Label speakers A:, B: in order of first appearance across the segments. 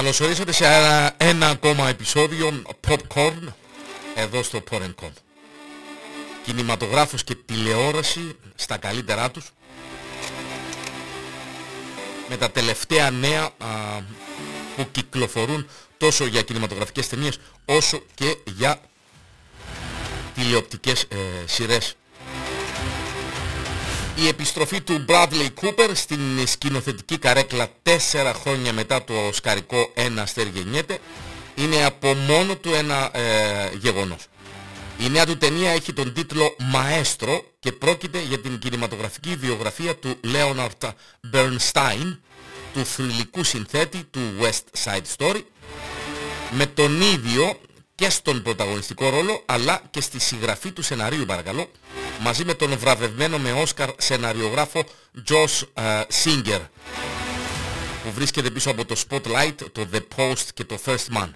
A: Καλώς ορίσατε σε ένα, ένα ακόμα επεισόδιο Popcorn εδώ στο Porn.com Κινηματογράφος και τηλεόραση στα καλύτερά τους με τα τελευταία νέα α, που κυκλοφορούν τόσο για κινηματογραφικές ταινίες όσο και για τηλεοπτικές ε, σειρές. Η επιστροφή του Bradley Cooper στην σκηνοθετική καρέκλα τέσσερα χρόνια μετά το σκαρικό «Ένα αστέρι γεννιέται» είναι από μόνο του ένα ε, γεγονός. Η νέα του ταινία έχει τον τίτλο «Μαέστρο» και πρόκειται για την κινηματογραφική βιογραφία του Leonard Bernstein, του θρηλυκού συνθέτη του West Side Story, με τον ίδιο και στον πρωταγωνιστικό ρόλο αλλά και στη συγγραφή του σεναρίου παρακαλώ μαζί με τον βραβευμένο με Όσκαρ σεναριογράφο Josh uh, Singer που βρίσκεται πίσω από το Spotlight, το The Post και το First Man.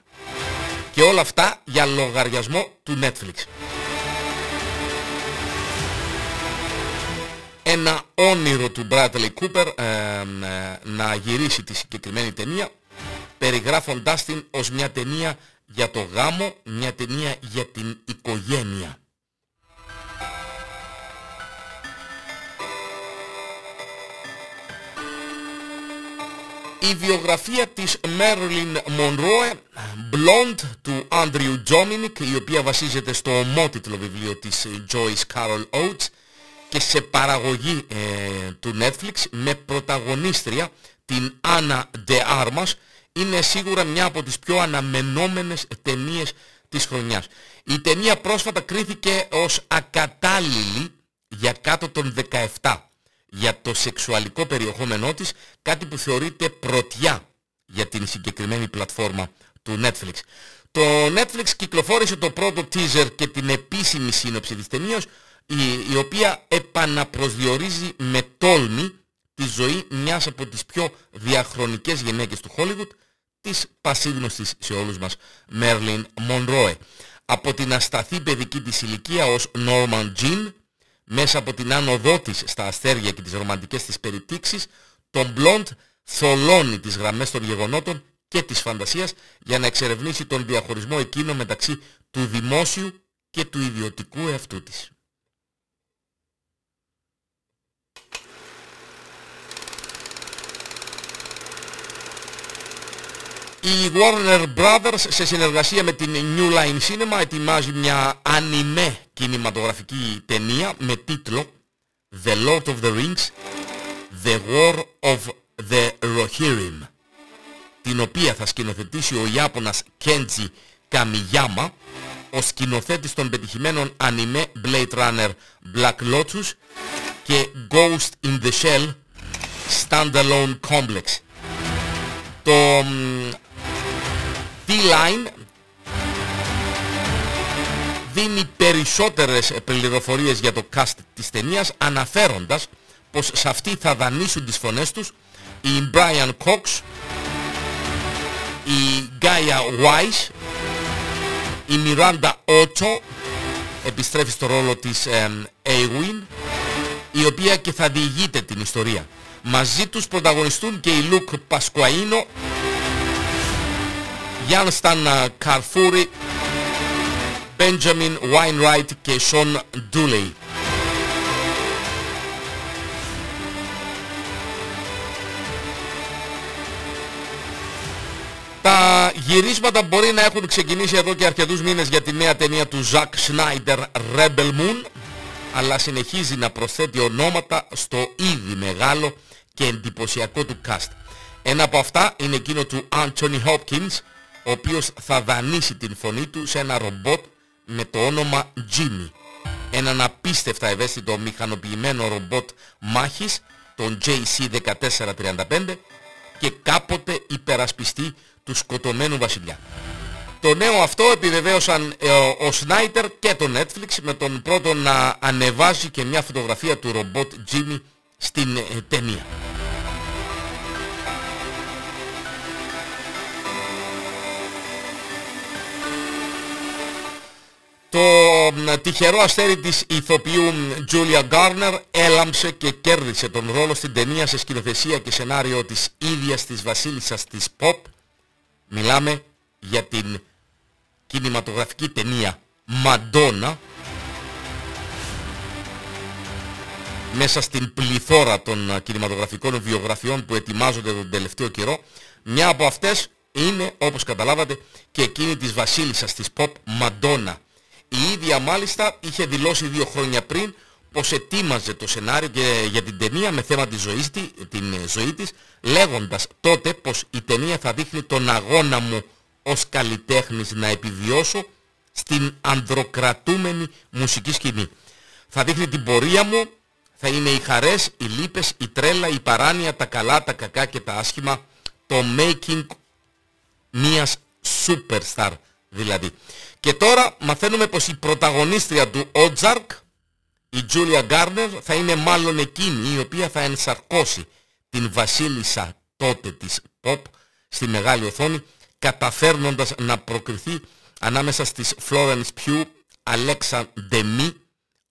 A: Και όλα αυτά για λογαριασμό του Netflix. Ένα όνειρο του Bradley Cooper ε, ε, να γυρίσει τη συγκεκριμένη ταινία περιγράφοντάς την ως μια ταινία για το γάμο, μια ταινία για την οικογένεια. Η βιογραφία της Marilyn Monroe, Blonde, του Andrew Dominic, η οποία βασίζεται στο ομότιτλο βιβλίο της Joyce Carol Oates και σε παραγωγή ε, του Netflix με πρωταγωνίστρια την Anna De Armas, είναι σίγουρα μια από τις πιο αναμενόμενες ταινίες της χρονιάς. Η ταινία πρόσφατα κρίθηκε ως ακατάλληλη για κάτω των 17 για το σεξουαλικό περιεχόμενό της, κάτι που θεωρείται πρωτιά για την συγκεκριμένη πλατφόρμα του Netflix. Το Netflix κυκλοφόρησε το πρώτο teaser και την επίσημη σύνοψη της ταινίας, η, η οποία επαναπροσδιορίζει με τόλμη τη ζωή μιας από τις πιο διαχρονικές γυναίκες του Hollywood, της πασίγνωστης σε όλους μας Μέρλιν Μονρόε. Από την ασταθή παιδική της ηλικία ως Norman Jean, μέσα από την άνοδό της στα αστέρια και τις ρομαντικές της περιτήξεις, τον Μπλοντ θολώνει τις γραμμές των γεγονότων και της φαντασίας για να εξερευνήσει τον διαχωρισμό εκείνο μεταξύ του δημόσιου και του ιδιωτικού εαυτού της. Η Warner Brothers σε συνεργασία με την New Line Cinema ετοιμάζει μια ανιμέ κινηματογραφική ταινία με τίτλο The Lord of the Rings The War of the Rohirrim την οποία θα σκηνοθετήσει ο Ιάπωνας Kenji Kamiyama ο σκηνοθέτης των πετυχημένων ανιμέ Blade Runner Black Lotus και Ghost in the Shell Standalone Complex. Το D-Line δίνει περισσότερες πληροφορίες για το cast της ταινίας αναφέροντας πως σε αυτή θα δανείσουν τις φωνές τους η Brian Cox, η Gaia Wise, η Miranda Otto επιστρέφει στο ρόλο της ε, Aewin η οποία και θα διηγείται την ιστορία. Μαζί τους πρωταγωνιστούν και η Luke Pasquaino Γιάνν Σταν Καρφούρη, Μπέντζαμιν Wainwright και Σον Ντούλεϊ. Τα γυρίσματα μπορεί να έχουν ξεκινήσει εδώ και αρκετούς μήνες για τη νέα ταινία του Ζακ Σνάιντερ Rebel Moon αλλά συνεχίζει να προσθέτει ονόματα στο ήδη μεγάλο και εντυπωσιακό του cast. Ένα από αυτά είναι εκείνο του Anthony Hopkins ο οποίος θα δανείσει την φωνή του σε ένα ρομπότ με το όνομα Jimmy. Έναν απίστευτα ευαίσθητο μηχανοποιημένο ρομπότ μάχης, τον JC1435 και κάποτε υπερασπιστή του σκοτωμένου βασιλιά. Το νέο αυτό επιβεβαίωσαν ε, ο Σνάιτερ και το Netflix με τον πρώτο να ανεβάζει και μια φωτογραφία του ρομπότ Jimmy στην ε, ταινία. Το τυχερό αστέρι της ηθοποιού Τζούλια Γκάρνερ έλαμψε και κέρδισε τον ρόλο στην ταινία σε σκηνοθεσία και σενάριο της ίδιας της βασίλισσας της pop Μιλάμε για την κινηματογραφική ταινία Μαντόνα μέσα στην πληθώρα των κινηματογραφικών βιογραφιών που ετοιμάζονται τον τελευταίο καιρό. Μια από αυτές είναι, όπως καταλάβατε, και εκείνη της βασίλισσας της pop Μαντόνα. Η ίδια μάλιστα είχε δηλώσει δύο χρόνια πριν πως ετοίμαζε το σενάριο και για την ταινία με θέμα της ζωής, την ζωή της, λέγοντας τότε πως η ταινία θα δείχνει τον αγώνα μου ως καλλιτέχνης να επιβιώσω στην ανδροκρατούμενη μουσική σκηνή. Θα δείχνει την πορεία μου, θα είναι οι χαρές, οι λύπες, η τρέλα, η παράνοια, τα καλά, τα κακά και τα άσχημα, το making μιας superstar δηλαδή. Και τώρα μαθαίνουμε πως η πρωταγωνίστρια του Ozark, η Τζούλια Γκάρνερ, θα είναι μάλλον εκείνη η οποία θα ενσαρκώσει την βασίλισσα τότε της pop στη μεγάλη οθόνη, καταφέρνοντας να προκριθεί ανάμεσα στις Florence Pugh, Alexa Demi,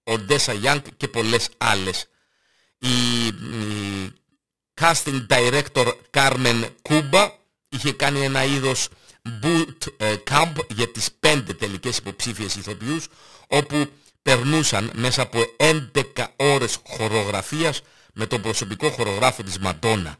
A: Odessa Young και πολλές άλλες. Η, η casting director Carmen Cuba είχε κάνει ένα είδος boot ε, camp για τις πέντε τελικές υποψήφιες ηθοποιούς όπου περνούσαν μέσα από 11 ώρες χορογραφίας με τον προσωπικό χορογράφο της Μαντόνα.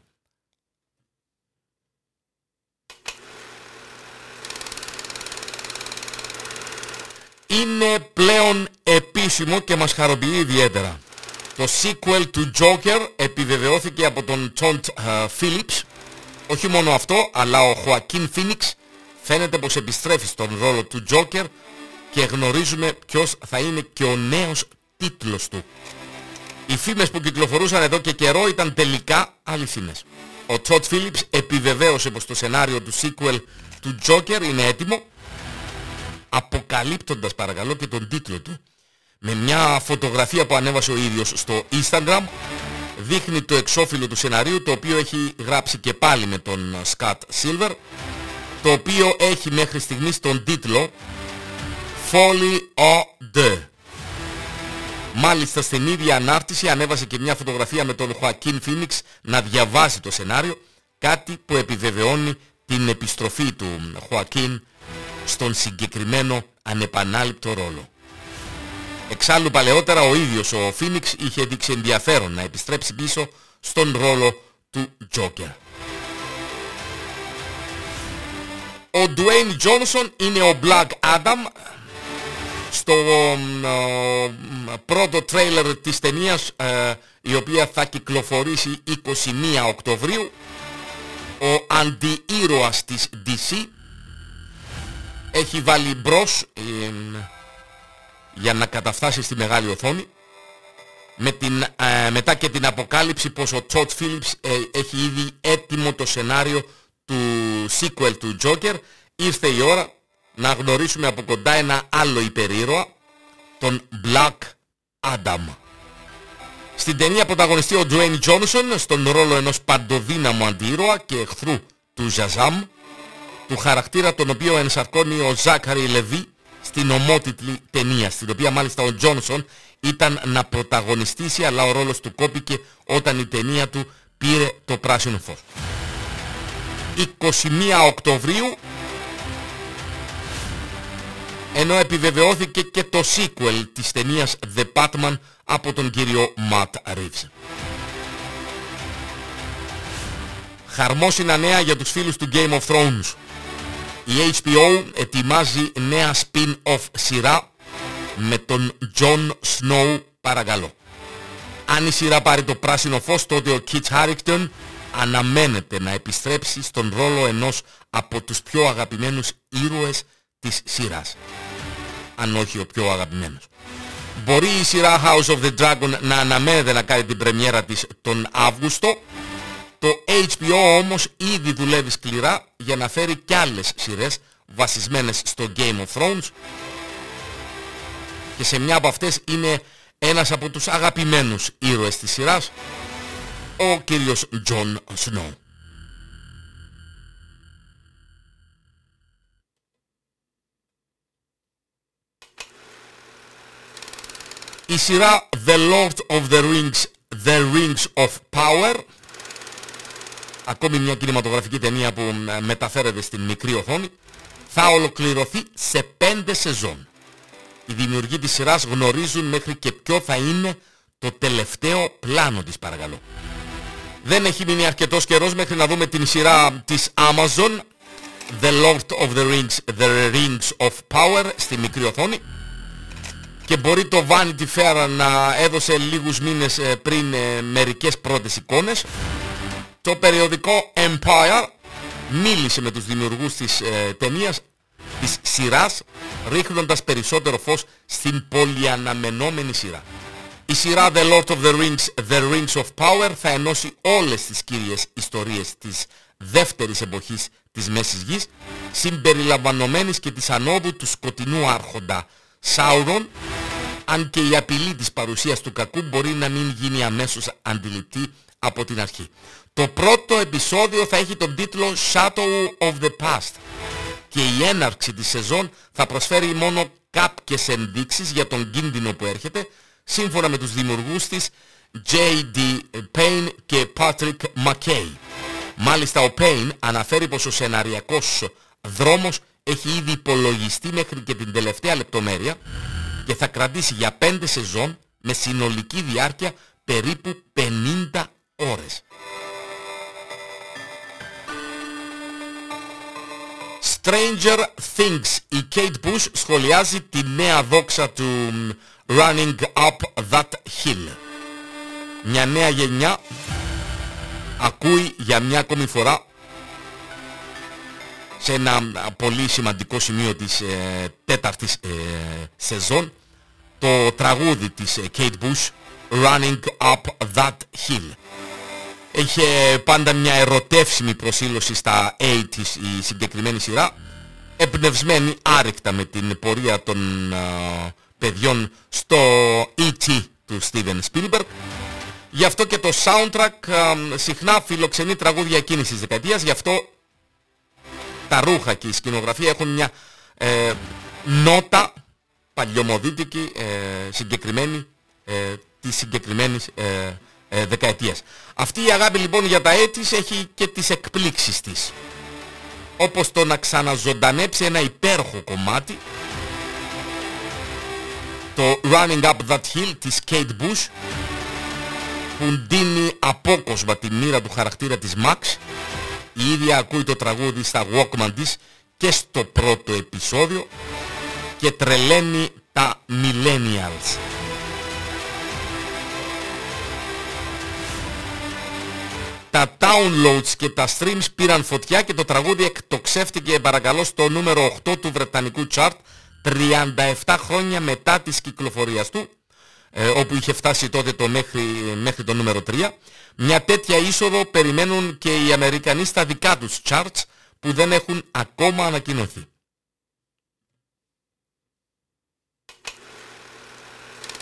A: Είναι πλέον επίσημο και μας χαροποιεί ιδιαίτερα. Το sequel του Joker επιβεβαιώθηκε από τον Todd Phillips. Όχι μόνο αυτό, αλλά ο Joaquin Phoenix φαίνεται πως επιστρέφει στον ρόλο του Joker και γνωρίζουμε ποιος θα είναι και ο νέος τίτλος του. Οι φήμες που κυκλοφορούσαν εδώ και καιρό ήταν τελικά αληθινές. Ο Todd Phillips επιβεβαίωσε πως το σενάριο του sequel του Joker είναι έτοιμο, αποκαλύπτοντας παρακαλώ και τον τίτλο του. Με μια φωτογραφία που ανέβασε ο ίδιος στο Instagram, δείχνει το εξώφυλλο του σεναρίου, το οποίο έχει γράψει και πάλι με τον Scott Silver, το οποίο έχει μέχρι στιγμής τον τίτλο Folly of the. Μάλιστα στην ίδια ανάρτηση ανέβασε και μια φωτογραφία με τον Joaquin Phoenix να διαβάσει το σενάριο, κάτι που επιβεβαιώνει την επιστροφή του Joaquin στον συγκεκριμένο ανεπανάληπτο ρόλο. Εξάλλου παλαιότερα ο ίδιος ο Phoenix είχε δείξει ενδιαφέρον να επιστρέψει πίσω στον ρόλο του Joker. Ο Dwayne Johnson είναι ο Black Adam. Στο πρώτο τρέιλερ της ταινίας ε, η οποία θα κυκλοφορήσει 21 Οκτωβρίου ο αντιήρωας της DC έχει βάλει μπρος για να καταφτάσει στη μεγάλη οθόνη με την, ε, μετά και την αποκάλυψη πως ο Todd Phillips ε, έχει ήδη έτοιμο το σενάριο του sequel του Joker ήρθε η ώρα να γνωρίσουμε από κοντά ένα άλλο υπερήρωα, τον Black Adam. Στην ταινία πρωταγωνιστεί ο Dwayne Johnson στον ρόλο ενός παντοδύναμου αντίρωα και εχθρού του Ζαζάμ, του χαρακτήρα τον οποίο ενσαρκώνει ο Ζάκαρη Λεβί στην ομότιτλη ταινία, στην οποία μάλιστα ο Τζόνσον ήταν να πρωταγωνιστήσει αλλά ο ρόλος του κόπηκε όταν η ταινία του πήρε το πράσινο φως. 21 Οκτωβρίου ενώ επιβεβαιώθηκε και το sequel της ταινίας The Batman από τον κύριο Matt Reeves. Χαρμόσυνα νέα για τους φίλους του Game of Thrones. Η HBO ετοιμάζει νέα spin-off σειρά με τον Jon Snow παρακαλώ. Αν η σειρά πάρει το πράσινο φως τότε ο Kit Harington αναμένεται να επιστρέψει στον ρόλο ενός από τους πιο αγαπημένους ήρωες της σειράς. Αν όχι ο πιο αγαπημένος. Μπορεί η σειρά House of the Dragon να αναμένεται να κάνει την πρεμιέρα της τον Αύγουστο. Το HBO όμως ήδη δουλεύει σκληρά για να φέρει κι άλλες σειρές βασισμένες στο Game of Thrones και σε μια από αυτές είναι ένας από τους αγαπημένους ήρωες της σειράς ο κύριος Τζον Σνόου. Η σειρά The Lord of the Rings, The Rings of Power ακόμη μια κινηματογραφική ταινία που μεταφέρεται στην μικρή οθόνη, θα ολοκληρωθεί σε πέντε σεζόν. Οι δημιουργοί της σειράς γνωρίζουν μέχρι και ποιο θα είναι το τελευταίο πλάνο της παρακαλώ. Δεν έχει μείνει αρκετός καιρός μέχρι να δούμε την σειρά της Amazon The Lord of the Rings, The Rings of Power στη μικρή οθόνη και μπορεί το Vanity Fair να έδωσε λίγους μήνες ε, πριν ε, μερικές πρώτες εικόνες. Το περιοδικό Empire μίλησε με τους δημιουργούς της ε, ταινίας, της σειράς, ρίχνοντας περισσότερο φως στην πολυαναμενόμενη σειρά. Η σειρά The Lord of the Rings, The Rings of Power θα ενώσει όλες τις κύριες ιστορίες της δεύτερης εποχής της Μέσης Γης, συμπεριλαμβανομένης και της ανόδου του σκοτεινού άρχοντα Σάουρον, αν και η απειλή της παρουσίας του κακού μπορεί να μην γίνει αμέσως αντιληπτή από την αρχή. Το πρώτο επεισόδιο θα έχει τον τίτλο Shadow of the Past και η έναρξη της σεζόν θα προσφέρει μόνο κάποιες ενδείξεις για τον κίνδυνο που έρχεται, σύμφωνα με τους δημιουργούς της J.D. Payne και Patrick McKay. Μάλιστα ο Payne αναφέρει πως ο σεναριακός δρόμος έχει ήδη υπολογιστεί μέχρι και την τελευταία λεπτομέρεια και θα κρατήσει για 5 σεζόν με συνολική διάρκεια περίπου 50 ώρες. Stranger Things. Η Kate Bush σχολιάζει τη νέα δόξα του Running Up That Hill. Μια νέα γενιά ακούει για μια ακόμη φορά σε ένα πολύ σημαντικό σημείο της ε, τέταρτης ε, σεζόν το τραγούδι της ε, Kate Bush Running Up That Hill. Είχε πάντα μια ερωτεύσιμη προσήλωση στα 80's η συγκεκριμένη σειρά εμπνευσμένη άρρηκτα με την πορεία των παιδιών στο E.T. του Steven Spielberg Γι' αυτό και το soundtrack συχνά φιλοξενεί τραγούδια εκείνης της δεκαετίας, γι' αυτό τα ρούχα και η σκηνογραφία έχουν μια ε, νότα παλιωμοδίτικη ε, συγκεκριμένη ε, της συγκεκριμένης ε, ε, δεκαετίας. Αυτή η αγάπη λοιπόν για τα έτης έχει και τις εκπλήξεις της. Όπως το να ξαναζωντανέψει ένα υπέροχο κομμάτι το Running Up That Hill της Kate Bush που ντύνει απόκοσμα τη μοίρα του χαρακτήρα της Max η ίδια ακούει το τραγούδι στα Walkman της και στο πρώτο επεισόδιο και τρελαίνει τα Millennials. Τα downloads και τα streams πήραν φωτιά και το τραγούδι εκτοξεύτηκε παρακαλώ στο νούμερο 8 του Βρετανικού chart 37 χρόνια μετά της κυκλοφορίας του ε, όπου είχε φτάσει τότε το μέχρι, μέχρι το νούμερο 3. Μια τέτοια είσοδο περιμένουν και οι Αμερικανοί στα δικά τους charts που δεν έχουν ακόμα ανακοινωθεί.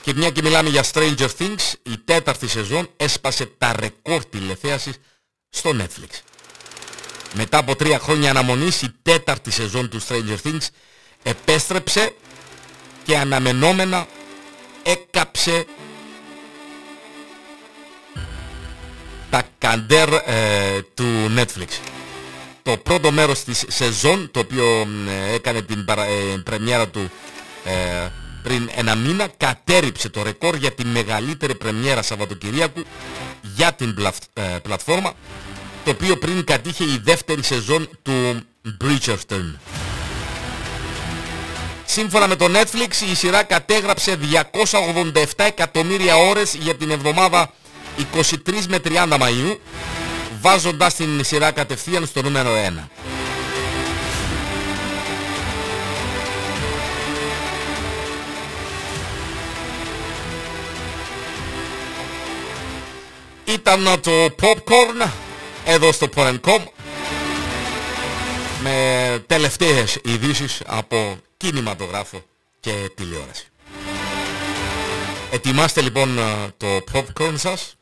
A: Και μια και μιλάμε για Stranger Things, η τέταρτη σεζόν έσπασε τα ρεκόρ τηλεθέασης στο Netflix. Μετά από τρία χρόνια αναμονής, η τέταρτη σεζόν του Stranger Things επέστρεψε και αναμενόμενα έκαψε τα καντέρ ε, του Netflix. Το πρώτο μέρος της σεζόν, το οποίο ε, έκανε την παρα, ε, πρεμιέρα του πριν ένα μήνα, κατέριψε το ρεκόρ για τη μεγαλύτερη πρεμιέρα Σαββατοκυριακού για την πλατφόρμα, το οποίο πριν κατήχε η δεύτερη σεζόν του Bridgerton. Σύμφωνα με το Netflix η σειρά κατέγραψε 287 εκατομμύρια ώρες για την εβδομάδα 23 με 30 Μαΐου βάζοντας την σειρά κατευθείαν στο νούμερο 1. Ήταν το Popcorn εδώ στο Porn.com με τελευταίες ειδήσεις από κινηματογράφο και τηλεόραση. Ετοιμάστε λοιπόν ε, το popcorn σας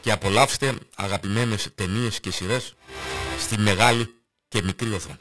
A: και απολαύστε αγαπημένες ταινίες και σειρές στη μεγάλη και μικρή οθόνη.